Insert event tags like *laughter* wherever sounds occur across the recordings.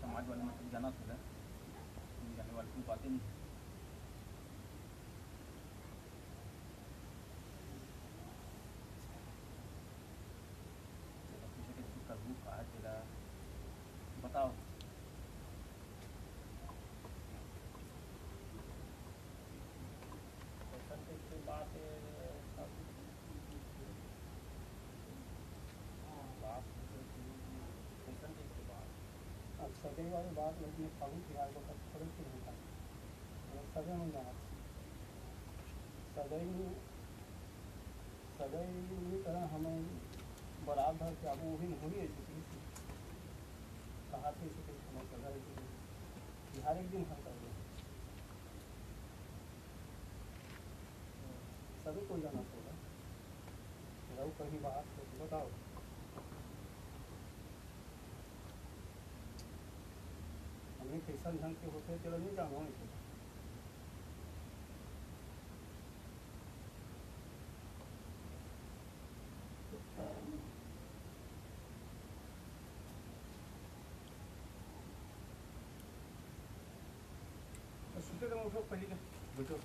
समाज वाले मतलब जाना था जाने वाले कोई बातें नहीं पूछे कि तू करबू का है तेरा बताओ कैसन कैसे बात है सब बात कैसन कैसे बात अब सगे वाली बात लेकिन फागुन तिहार को तक थोड़ी सी नहीं था सगे में जाना सगई में सगई तरह हमें बरात भर के वो भी हो है से कहा थे इसे हर एक दिन हम कर सभी को जाना होगा रहो कहीं हो तो बताओ। हमने कैसा ढंग के होते चलो नहीं जानो नहीं सुते तो उठो पहले के बैठो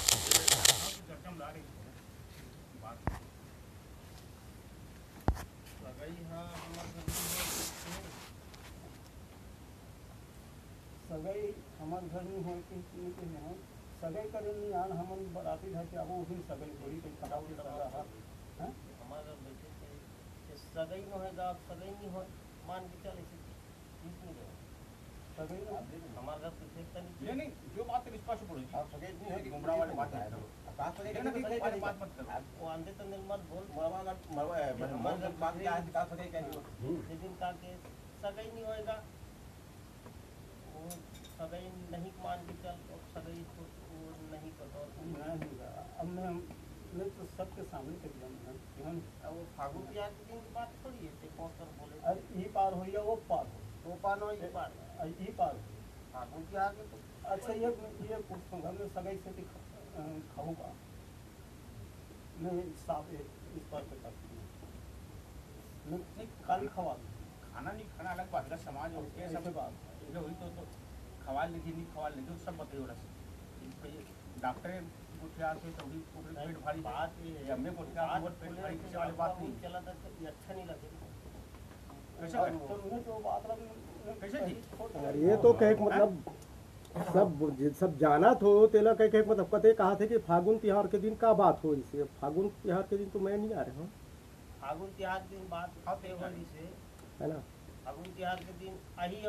चर्चा में ला रही थी बात लगई हाँ हमार घर में है। सगाई हमारे घर में हो कि नहीं कि नहीं सगाई करे नहीं आन हमन बराती था कि अब वो भी सगाई थोड़ी कोई खराब के सगा है हैं? सगई होएगा सगई नहीं हो मान के चले से ठीक नहीं सगाई घर पीछे नहीं नहीं जो बात है स्पष्ट बोलो आप सगे नहीं है कि गुमराह वाली बात है बात सगे लेकिन अभी सगे वाली बात मत करो वो आंधे तंदे मत बोल. मरवा का मरवा मर जब बात क्या है का सगे क्या नहीं लेकिन का के सगई नहीं होएगा सगई नहीं मान के चल और सगई को वो नहीं। अब मैं मैं तो सबके सामने कर दिया मैं हम अब वो फागुन प्यार के दिन की बात थोड़ी है ते कौन कर बोले? अरे ये पार हो या वो पार हो? तो पानो ये पार। अरे ये पार हो। फागुन प्यार के तो अच्छा ये ये पूछूँगा मैं सगाई से भी खाऊँगा। मैं साफ़ इस बात पे करती हूँ। कल खवा खाना नहीं खाना अलग बात है समाज और सब बात। है। हुई तो तो खवाल लेकिन नहीं खवाल लेकिन सब बताइए रस डॉक्टर को क्या से तो भी पूरे पेट भारी बात ये है। को क्या बात बहुत पेट भारी कि किसी वाली बात नहीं। चला था तो ये अच्छा नहीं लगे। कैसे तो मैं तो बात लग कैसे जी? ये तो कहे मतलब सब सब जाना तो तेला कहे के मतलब कते कहा थे कि फागुन तिहार के दिन का बात हो इसे फागुन तिहार के दिन तो मैं नहीं आ रहा हूँ। फागुन तिहार के दिन बात से है ना? फागुन त्योहार के दिन अही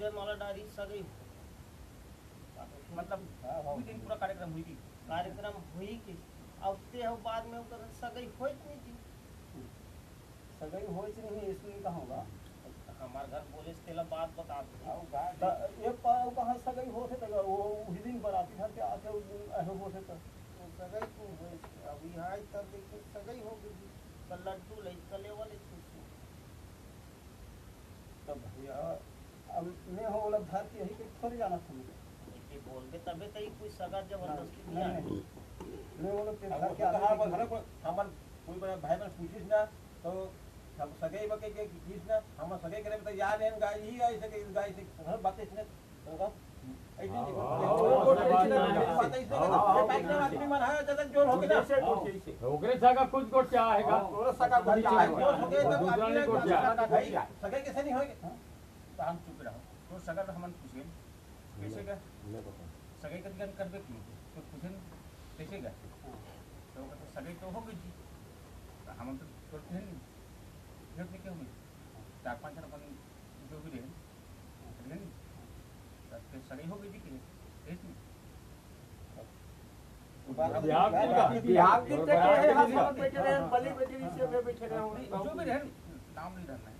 और जन वाला डारी सगई मतलब उसी दिन पूरा कार्यक्रम हुई थी कार्यक्रम हुई कि. अब ते हो बाद में ओकर सगई होइत नहीं थी सगाई हो नहीं इसमें कहाँ होगा हमार घर बोले से तेला बात बता दे ये पार कहाँ सगाई होते तो वो उसी दिन बराती घर के आते उस दिन ऐसे होते. तो तो सगई क्यों हुई अब यहाँ तब देखिए सगई हो गई तो लड्डू ले चले वाले खुशी अब मैं हो वाला के यही के थोड़ी जाना था मुझे। ये बोल के तबे तो ही कोई सगा ज़बरदस्ती नहीं मैं वो के घर के कहा आगे घर को हमन कोई बड़ा भाई बहन पूछिस ना तो हम सगे बके के किस ना हम सगे करे तो यार एन गाय ही गाय से के गाय से घर बातें इसने तो है हो ओकरे सगा खुद को क्या सगा को चाहे ज़ोर हो गया तब दूसरा नहीं को आदमी क्या भाई सगे कैसे नहीं होएगा? तो हम चुप रहो तो सगा तो हमन पूछे कैसे का सगाई कदी कर करबे की तो पूछे कैसे का तो सगाई तो हो गई जी तो हम तो करते हैं फिर नहीं क्यों चार पाँच जन अपन जो भी रहे तो हो गई जी कि बिहार की की है भी है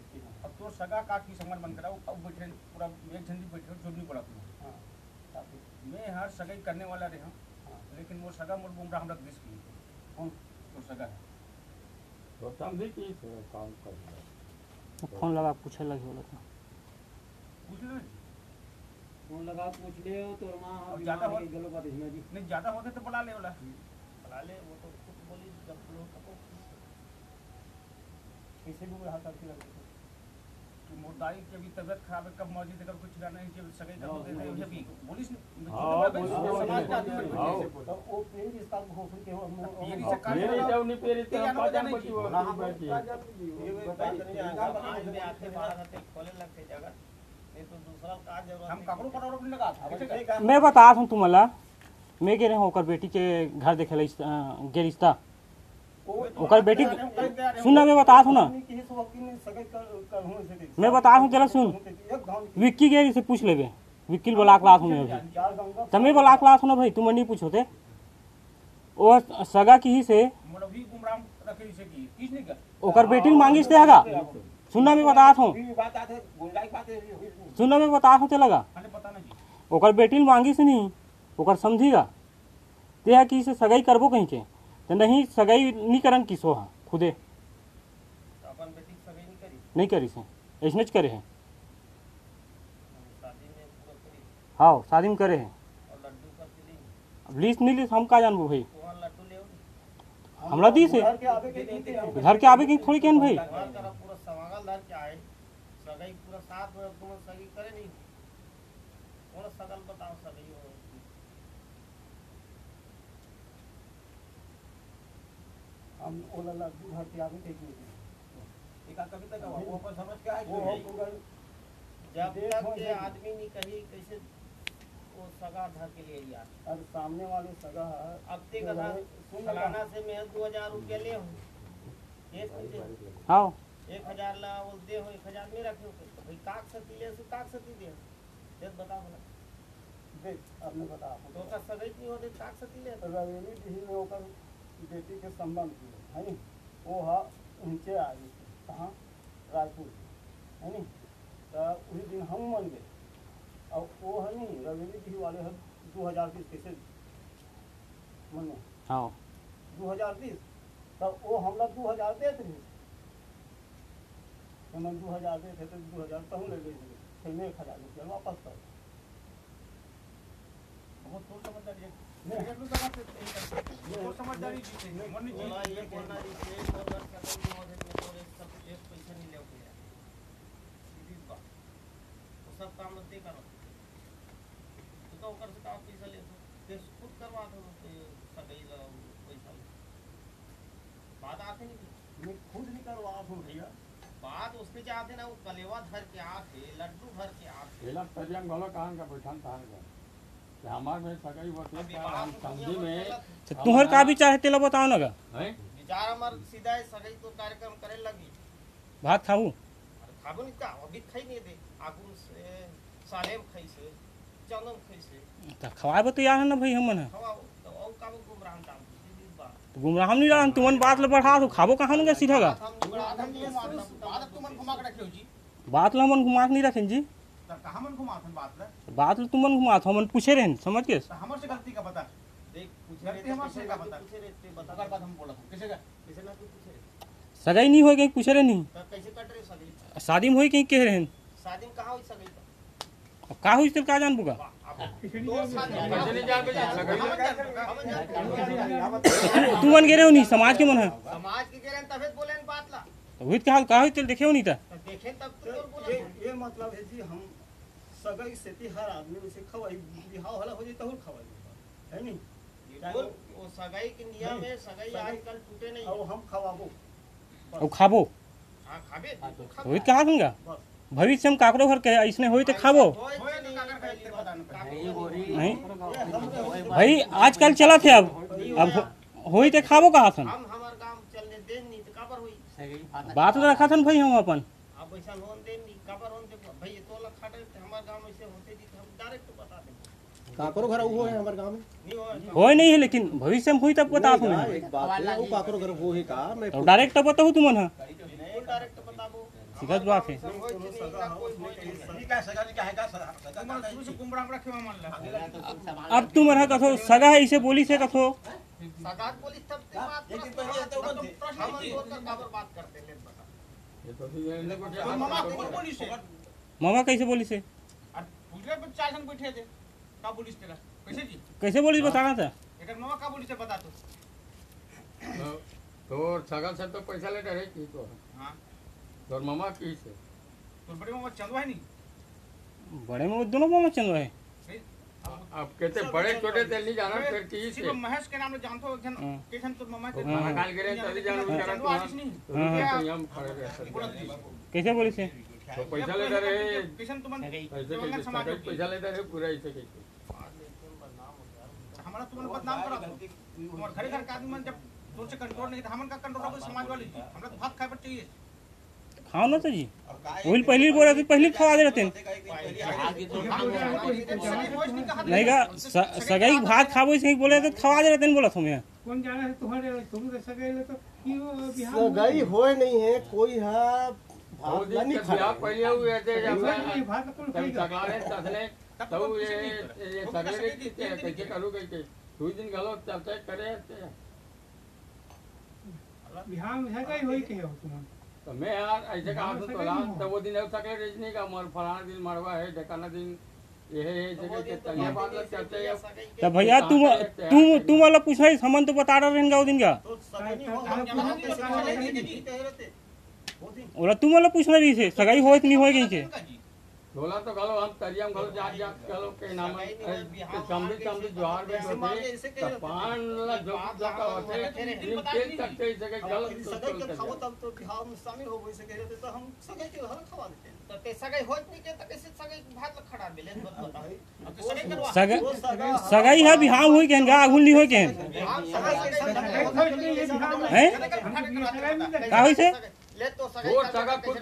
अब तो सगा का की संबंध बन कराओ अब बैठे पूरा एक झंडी बैठे जो नहीं पड़ा तुम्हें हाँ। मैं हर सगाई करने वाला रहा हाँ। लेकिन वो सगा मुड़ बुमरा हम रख दिस की कौन? तो सगा है। तो समझी की काम कर फ़ोन लगा पूछे लगे बोला था पूछ लो। फ़ोन लगा पूछ ले तो माँ अब ज़्यादा हो- गलो बात इसमें जी। नहीं ज़्यादा होते तो बुला ले वाला। बुला ले वो तो खुद बोली जब लोग को कैसे भी रहा करती लगी थी कि मुर्दाई की अभी तबियत खराब है कब मौजी देकर कुछ गाना है जब सगाई कर होते थे उसे भी पुलिस ने हाँ, ने समाज का आदमी हाँ। तो वो पेरी जिसका हो फिर के हो पेरी से काट पेरी वाला- जब नहीं पेरी तो पाँच आना वो की। नहीं बैठी ये बात नहीं है आज में आते बाहर आते खोले लगते जगह। नहीं तो दूसरा का ज़रूरत हम नहीं। पर और अपने लगा था मैं बता हूँ तुम्हाला मैं गे रहे हूँ बेटी के घर देखे ला गे रिश्ता ओकर बेटी मैं बता हूँ ना किसी से वकील ने। सगाई कर कर हो से मैं बता हूँ जरा सुन। विक्की गे से पूछ लेबे। विक्की बोला क्लास में अभी। तमे बोला क्लास ना भाई तुम नहीं पूछो थे वो सगा की ही से। की ओकर बेटी के मांगिस ते हगा। सुनना मैं बता हूँ बात बात है सुनना मैं बता हूँ ते लगा ओकर बेटी ने मांगी से नहीं, ओकर समझीगा ते है कि से सगाई करबो कहीं के। नहीं सगाई नहीं करन किसो हा खुदे। अपन बेटी सगाई नहीं करी? नहीं करी से। ऐसने करे है। शादी में पूरा करी। हाँ शादी में करे है। और लड्डू करके ली? अब लिस्ट नहीं लिस्ट हम का जानबो भाई? हमरा दी से। घर के आवे के थोड़ी केन भाई? पूरा समागल धर के आए। सगाई पूरा साथ में तुम सगाई करे नहीं। कौन सगल बताओ सगाई हम ओला लड्डू घर के आवे के नहीं थे एक कभी तक वो पर समझ के आए वो हो जब तक के जाए। आदमी नहीं कही कैसे वो सगा धर के ले लिया और सामने वाले सगा अब ते कथा सालाना से मैं दो हज़ार रुपया ले हूँ। हाँ। एक हज़ार ला वो दे हो एक हज़ार में रखे हो तो भाई काक सती ले से काक सती दे। देख बता बोला। देख अब मैं बता तो का सगाई नहीं होते काक सती ले। रवेली दिही में ओकर बेटी के संबंध की है नी वो हा ऊँचे आगे कहाँ? रायपुर से, है नी तो उसी दिन हम मन गए। और वो है नी रवेली दिही वाले है दो हज़ार बीस कैसे मने हाँ। दो हज़ार बीस तब वो हमला दो हज़ार देते रहे हम दो हज़ार देते तो दो हज़ार तो हम ले गए थे। फिर में एक हज़ार रुपया वापस कर बहुत थोड़ा समझदारी है बहुत समझदारी जी से मन जी ये बोलना जी से और घर का कोई मौत में तो सब एक पैसा नहीं ले गया सीधी बात तो सब काम लगते करो तो तो ओकर से का पैसा ले तो ते खुद करवा दो ते सगाई ला पैसा बात आते नहीं मैं खुद नहीं करवा हूँ भैया बात उसके चाहते ना वो कलेवा धर के आके लड्डू भर के आके। पहला तरियंग वाला कहाँ का बैठान था कि तो तुम्हारे का भी चाहे तेला बताओ ना विचार हमार सीधा है सगाई तो कार्यक्रम करे लगी। भात खाऊ? खाबो नहीं का अभी खाई नहीं दे। आगू से सालेम खाई से जानम कैसे तो खवाए बा तैयार है ना भाई हमन? है तो और का गुमराह दाम तो गुमराह नहीं रहा तुमन बात ले बढ़ा तो खाबो कहाँ ना सीधा का आधम तुमन घुमा के रखे जी बात ला हमन घुमा के नहीं रखें जी। तो कहाँ मन घुमा बात ले? बात ला तुमन घुमा तो हमन पूछे रहे समझ के तो हमर से गलती का पता। देख पूछे गलती रे से का बता पूछे रे बता अगर बात हम बोला किसे का कैसे ना पूछे सगाई नहीं हो गई पूछे रहे नहीं तो कैसे कट रे सगई? शादी में हो कहीं कह रहे शादी में कहाँ हुई सगई? तो अब का हुई तो का जान बुका दो *coughs* मन कैसे नहीं जान पे जा तुमन गे रहे हो नहीं समाज के मन है। समाज के गेरन तबे बोले बात ला। तो हुई का का हुई तो देखे हो नहीं था तो देखे तब तो ये मतलब है जी हम सगई सेती हर आदमी वैसे खवाई बिहाव होला हो जाए तो खवाई है नहीं? वो सगाई के नियम है सगाई आजकल टूटे नहीं। और हम खवाबो। अब खाबो? हाँ खाबे। तू खा हुई कहा दूँगा भविष्य में काकरो घर के ऐसने हुई तो खाबो। नहीं तो नहीं नहीं? भाई आजकल चला थे अब। अब हो- होई तो खाबो कहा थन हम हमार काम चलने देन नहीं तो काबर हुई? बात तो रखा थन भाई हम अपन। अब ऐसा देन नहीं काबर होन दे भाई ये तो लग खाटे हमार गाँव में से होते जी हम डायरेक्ट बता दे काकरो घर वो है हमारे गाँव में? नहीं हो। नहीं है लेकिन भविष्य में हुई तब बता तुम्हें एक बात है वो काकरो घर वो है का मैं तो डायरेक्ट बताओ तुमन है नहीं डायरेक्ट बताबो सीधा बात है। सही का सगा जी का है का सगा तुमन शुरू से गुमराह में रखे मान ला अब तुम है कथो सगा है इसे बोली से कथो। सगात बोली तब ते बात एक दिन पहले तो हम। दो तर काबर बात करते ले मामा को बोली से? कैसे बोली से तेरा कैसे बोली बताना था? मामा का बोली से बता तो। तो तोर छगल से तो पैसा ले रहे की तो हाँ। तोर मामा की से? तो बड़े मामा चंदवा है नहीं बड़े में वो दोनों मामा चंद है। अब कहते बड़े छोटे तेल नहीं जाना फिर की। से महेश के नाम जानते हो जन हाँ। के जन तो मामा के हाँ। तभी जान उनका आदिश नहीं। तो हाँ। तो हम खड़े रहे कैसे बोली से तो पैसा ले रहे। किशन तुमन पैसा ले रहे पूरा ऐसे कैसे? हमारा तुमन बदनाम करा दो। तुम्हारे घरे घर का आदमी मन जब दूर से कंट्रोल नहीं था हमन का कंट्रोल समाज वाले जी हमरा तो भात खाए पर चाहिए। खाओ ना तो जी। वही पहली बोला तो पहले खवा दे रहते नहीं का सगाई भात खाबो से बोले तो खवा दे रहते बोला तुम्हें कौन जाने है? तुम्हारे तुम तो सगे ले तो सगाई होए नहीं है कोई है भात थे। करू कैसे दो दिन गलो चलते करे थे बिहार में है कहीं होई के हो तुम तो मैं यार ऐसे कहा तो तोला तो वो दिन सकले रेज नहीं का मर फलाना दिन मरवा है ढकाना दिन ये है ये जगह के तलिया बात लग चलते हैं तो भैया तुम तुम तुम वाला पूछा हमन तो बता रहे रहेंगे वो दिन का। तो हो वो तुम वाला पूछना रही से सगाई हो नहीं होए कहीं के बोला तो गलो हम तरिया में गलो जात जात गलो के नाम चमड़ी चमड़ी ज्वार में होते तो पान ला जो जो का होते दिन तेल तक से जगह गलो सगाई के खाओ तब तो बिहाव में शामिल हो वैसे कह रहे थे तो हम सगाई के घर खवा देते हैं। तो ते सगाई होत नहीं के तो कैसे सगाई भात ला खड़ा मिले बता अब तो सगाई करवा। सगा सगा सगाई है बिहार हुई के गा आगुल नहीं होए के हैं? का हुई से? ले तो सगाई?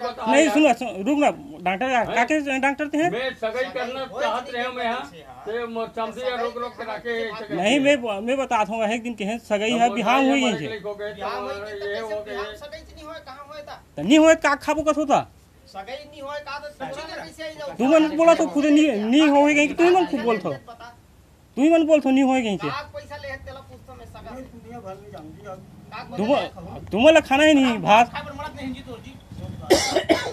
बता नहीं सुनो रुक ना डॉक्टर काके डॉक्टर थे? मैं सगाई करना चाहत रहे मैं यहाँ ते मोर या रोक रोक के रखे नहीं मैं मैं बताता हूँ एक दिन के सगाई है बिहार हुई हो तो के तो हो सगाई नहीं होए कहाँ होए था? तो नहीं होए का खाबो कस होता सगाई नहीं होए का तो कैसे आई जाओ। तू मन बोला तो खुद नहीं नहीं होए कहीं तू ही मन खुद बोलतो बता तू। ही मन बोलतो नहीं होए कहीं से काग पैसा ले तेला पूछतो मैं सगा दुनिया भर में जानती तुम बता खाना ही नहीं भात? मरत जी तो जी.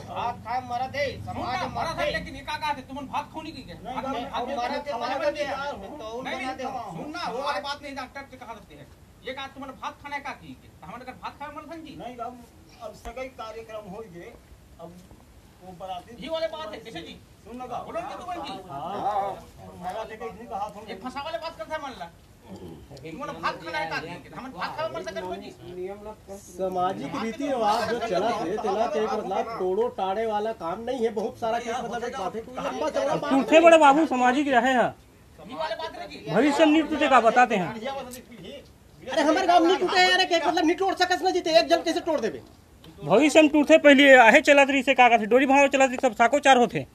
भात खा मरद है समाज मरत मरद है है लेकिन ये का कहा भात खाओ नहीं की क्या? भात नहीं, भात मरद नहीं, मरद भात यार नहीं, बना दे नहीं, सुन ना वो वाली बात नहीं डॉक्टर से कहा सकते हैं ये कहा तुमने भात खाने का की? हमारे घर भात खाए मरत जी नहीं अब अब सगाई कार्यक्रम हो गए अब वो बराती ये वाले बात है कैसे जी सुन लगा बोलो कि तुमन जी हमारा देखा इतनी कहा था ये फंसा वाले बात करते हैं मान ला सामाजिक रीति रिवाज जो चला थे चला के मतलब तोड़ो टाड़े वाला काम नहीं है बहुत सारा के मतलब एक बात है लंबा चौड़ा टूटे बड़े बाबू सामाजिक रहे हैं। भविष्य नहीं टूटे का बताते हैं? अरे हमारे गाँव नहीं टूटे यार के मतलब नहीं तोड़ सकस ना जीते एक जन कैसे तोड़ देबे भविष्य में टूटे पहले आहे चला रही से का का डोरी भाव चला रही सब साको चार होते।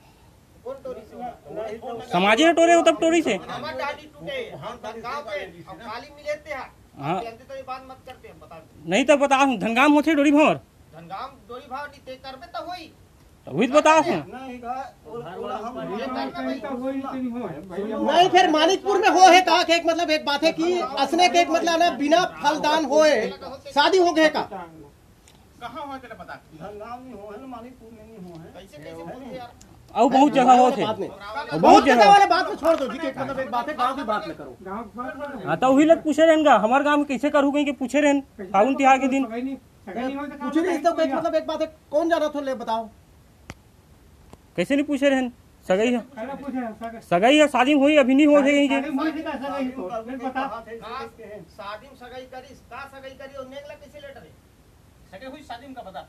कौन टोरी से टोरे हो तब टोरी से? हमार डाली टूटे हम धनगांव के अब काली मिलेते हैं। हाँ। जानते तो बात मत करते हैं बता दो नहीं तो बता धनगाम होते डोरी भंवर नहीं ते करबे तो होई। तो वही तो नहीं नहीं फिर मानिकपुर में हो है कहा के एक मतलब एक बात है कि असने के एक मतलब ना बिना फलदान होए शादी हो गए का। कहाँ हो तेरे पता धनगाम नहीं हो है मानिकपुर में नहीं हो है। कैसे कैसे बोलते यार? और बहुत जगह होते बात नहीं और बहुत जगह वाले बात में छोड़ दो जी के एक मतलब एक बात है गाँव की बात न करो हाँ तो वही लोग पूछे रहेंगे हमारे गाँव में कैसे करू गई कि पूछे रहें फागुन तिहार के दिन कुछ नहीं तो एक मतलब एक बात है कौन जाना था ले बताओ कैसे नहीं पूछे रहें सगाई है सगाई है शादी हुई अभी नहीं हो रही है शादी सगाई करी का सगाई करी और नेगला कैसे लेटर है सके हुई शादी का पता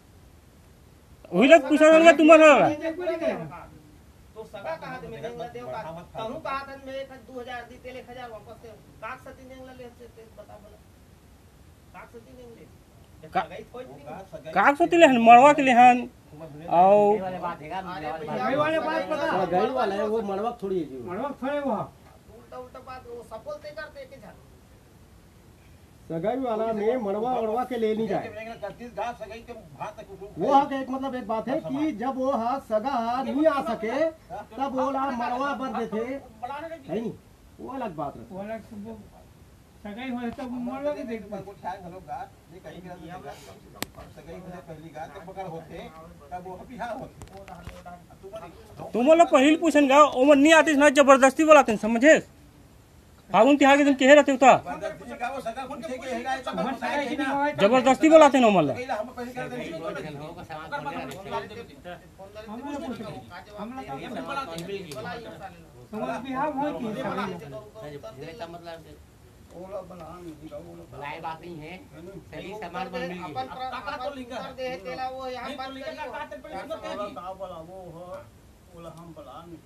वही लोग पूछे रहेंगे तुम्हारा। तो सगा कहा थे मैं नेगला देव का तहु कहा था मैं एक दो हज़ार दी तेल एक हज़ार वापस दे काक सती नेगला ले से ते बता बोला काक सती नेगले का- सगाई थोड़ी नहीं काक सोती लेहन मड़वा के लेहन और अरे भैया गई वाला है वो मड़वा थोड़ी है जी वो। उल्टा उल्टा बात वो सफल ते करते के झाड़। सगाई वाला में मड़वा वड़वा के ले नहीं जाए। वो हा के एक मतलब एक बात है कि जब वो हा सगा हा नहीं आ सके तब वो ला मड़वा बन देते है नहीं वो अलग बात रहती सगाई हो के देख को कहीं गिरा सगाई से पहली तब होते तब वो बिहार होते। तुम लोग पहले पूछन गा ओमन नहीं आती ना ज़बरदस्ती बोला थे समझे? फागुन तिहार के दिन केहे रहते उता तो? ना ज़बरदस्ती बोला थे ओमन लोग कहीं हम पहले कर देंगे तुम्हारा बिहार हो की ओला बना नहीं का ओला बुलाए बात नहीं है सभी समाज मिल दे तेला वो यहाँ तो पे वो हो हम नहीं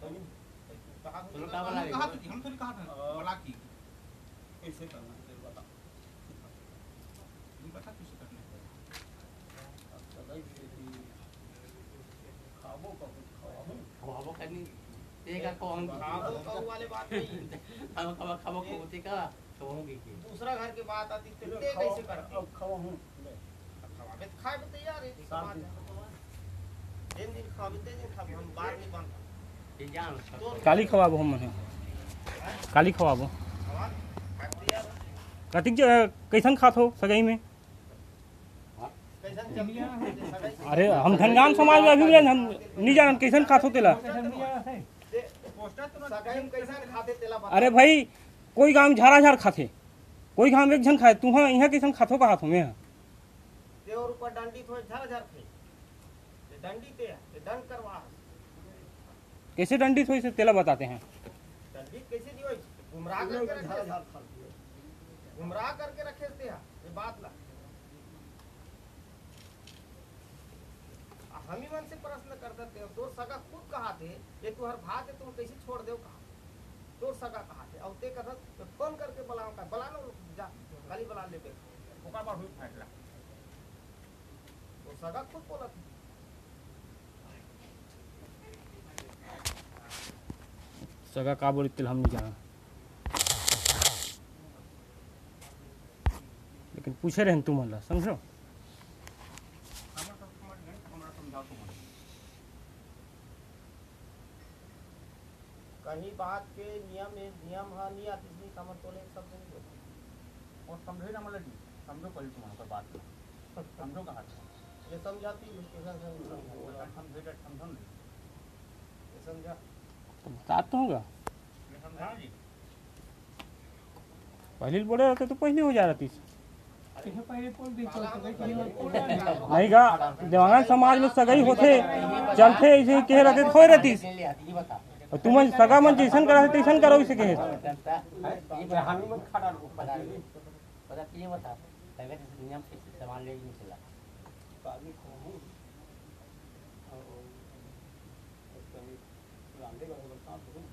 बोला हम है खाबो खावा खवाबो करनी तेगा कौन खाबो खाबो वाले बात नहीं खाबो खाबो खाबो दूसरा घर की बात आती तो ते कैसे खावा हूँ तो खाए तैयार है एक दिन दिन खाबे ते दिन खाबे हम बात नहीं तो काली खवाबो हम मने काली खवाबो। है। कतिक ज- कैसन खात हो सगाई में? अरे हम धनगाम समाज में अभी हम नहीं जानत कैसन खात हो तेला। अरे भाई कोई गाँव झारा झार खाते। कोई गाँव एक जन खाए तू यहाँ कैसन खातो का हाथ में? डंडी डंडी ते है, दंड करवा कैसे दंडित हुई से तेला बताते हैं? कैसे गुमराह करके रखे गुमराह करके रखे थे ये? बात ला हम ही मन से प्रश्न कर देते हो तोर सगा खुद कहा थे? ये तुहर भाग है तुम कैसे छोड़ दो कहा? तोर सगा कहा थे? अब ते कहत तो फ़ोन करके बुलाओ का? बुला जा गली बुला लेते ओकर बाद हुई फैसला तो सगा खुद बोला था सगा का बोली तेल हम नहीं जाना। लेकिन पूछे रहे तुम अल्लाह समझो? सब समझ कहीं बात के नियम है नियम है नहीं आती इसलिए कमर तोले एक शब्द नहीं और समझे ना मतलब समझो पहले तुम्हारा पर बात समझो कहा ये समझाती है समझा। समझा तो तो होगा। पहले बोले रहते तो पहले हो जा रही नहीं गा, देवांगन समाज में सगाई होते, चलते ही कहे रहते रहती। आती ये बता और तुम सगा मन जैसन करा तैसन करो इसे कहे। जनता ये बहानी मत खड़ा रहो बता बता ये बता पहले से नियम से सामान ले नहीं चला काली खावा हूँ और कहीं रांधे का बता दो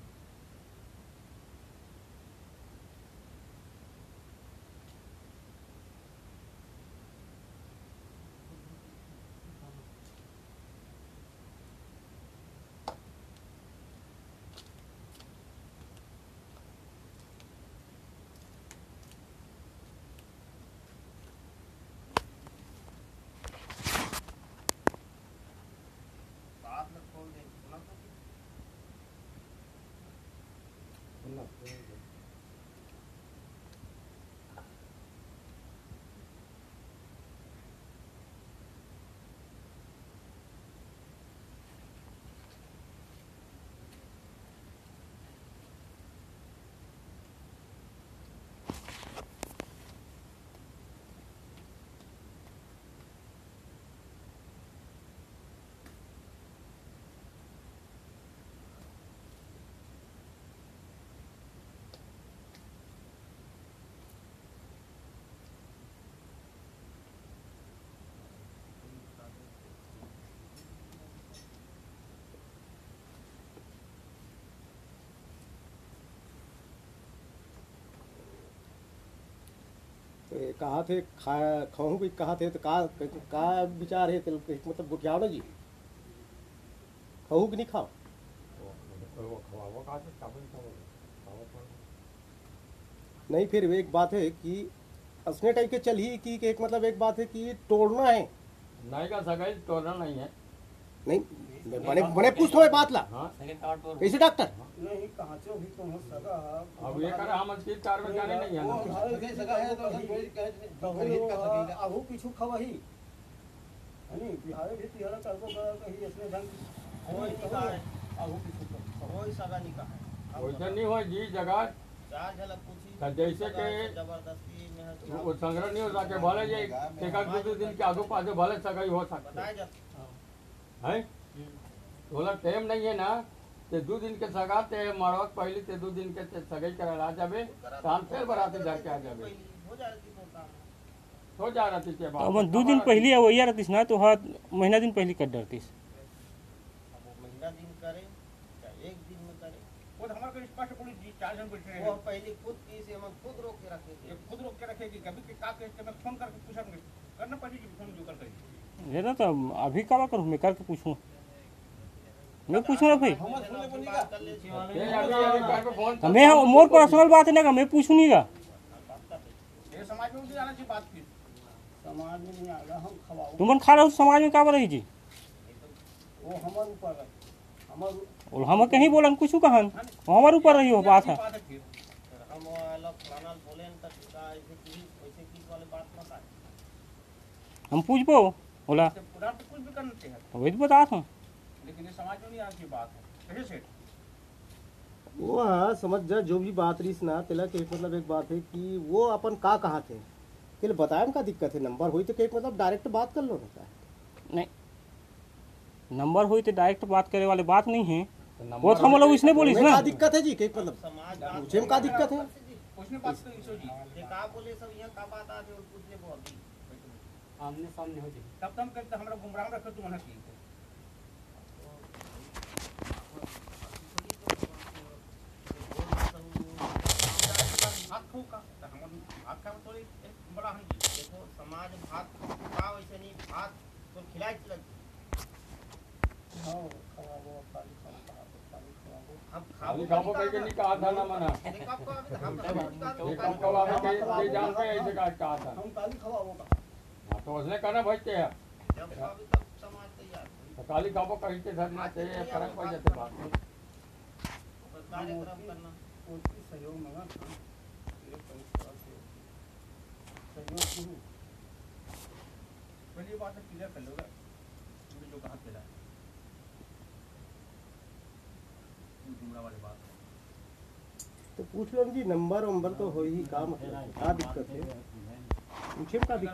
तो ये कहा थे खाऊं भी कहा थे तो का का विचार है तेल के मतलब गुटियाओ ना जी। खाऊ कि नहीं खाओ नहीं फिर एक बात है कि असने टाइप के चल ही की कि एक मतलब एक बात है कि तोड़ना है। नहीं का सगाई तोड़ना नहीं है। नहीं बने बने पूछ थोड़े बात ला। हाँ। कैसे डॉक्टर नहीं कहाँ से भी तुम सगा अब ये करे हम इसकी कर्मचारी नहीं है ना। सगा है तो कोई कहे तो खरीद कर सकेगा आहू पीछू खवही। नहीं बिहार भी तिहारा करबो कर कहीं इसने ढंग कोई नहीं कहा है। आहू पीछू कोई सगा नहीं कहा है। वैसे नहीं हो जी जगह। चार झलक पूछी। तो जैसे सगा कि- ज़बरदस्ती में वो संग्रह नहीं हो सके भले ये एक दो दिन के आगू पाछे भले सगाई हो सकते है? बोला टाइम नहीं है ना? ते दो दिन के सगा ते मरवत पहले ते दो दिन के ते सगाई करा जाबे तो हम फिर बराती घर के आ जाबे हो तो काम हो जा रहा थी अब दो दिन पहले वही रहतीस ना तो हाँ महीना दिन पहले कर डरतीस अब महीना दिन करे चाहे एक दिन में करे। वो तो हमारे को स्पष्ट पुलिस जी चार जन बैठे वो हैं। हम पहले खुद की से हम खुद रोक के रखे थे। खुद रोक के रखेगी कभी के का के मैं फ़ोन करके पूछूँगी करना पड़ेगी फ़ोन जो कर करेगी ये ना तो अभी का करूँ मैं करके पूछूँ। मैं पूछूँ ना भाई तो मैं मोर पर्सनल बात है ना का मैं पूछूँ नहीं का तुमन खा रहे हो? समाज में का रही जी वो हमारे ऊपर है। हमारे और हम कहीं बोलन कुछ कहन हमारे ऊपर रही हो बात है। है फिर। हम पूछबो बोला। तो तो वही तो बता हूँ। लेकिन ये समाज में नहीं आना चाहिए बात है। वो हाँ समझ जा जो भी बात रही ना तेला के मतलब एक बात है कि वो अपन का कहा थे? के लिए बताया का दिक्कत है नंबर हुई तो के मतलब डायरेक्ट बात कर लो ना का नहीं। नंबर हुई तो डायरेक्ट बात करे वाली बात नहीं है। वो तो हम लोग इसने बोलिस तुम्हें ना दिक्कत है जी के मतलब? समाज मुझे में का दिक्कत है। उसने बात तो ईशो जी ये का बोले सब यहाँ का बात आ रही और पूछने को अभी आमने सामने हो जाए तब तम करते हमरा गुमराह रखो तुम ना की हाथ खो का तो हम हाथ का थोड़ी बड़ा हम जी देखो समाज भात का वैसे नहीं कह के। नहीं कहा था ना मना ये जानते हैं ऐसे कहा था तो उसने कहना भजते हैं तो काली कहीं के धरना चाहिए फ़र्क पड़ जाते बात में पर कार्यक्रम करना। कोई सहयोग मंगा था। ये परिस्थिति से सहयोग शुरू बात क्लियर कर लोगे जो कहा मिला गुमराह तो पूछ लो जी नंबर वंबर तो हो ही काम है क्या दिक्कत है? पूछे का दिक्कत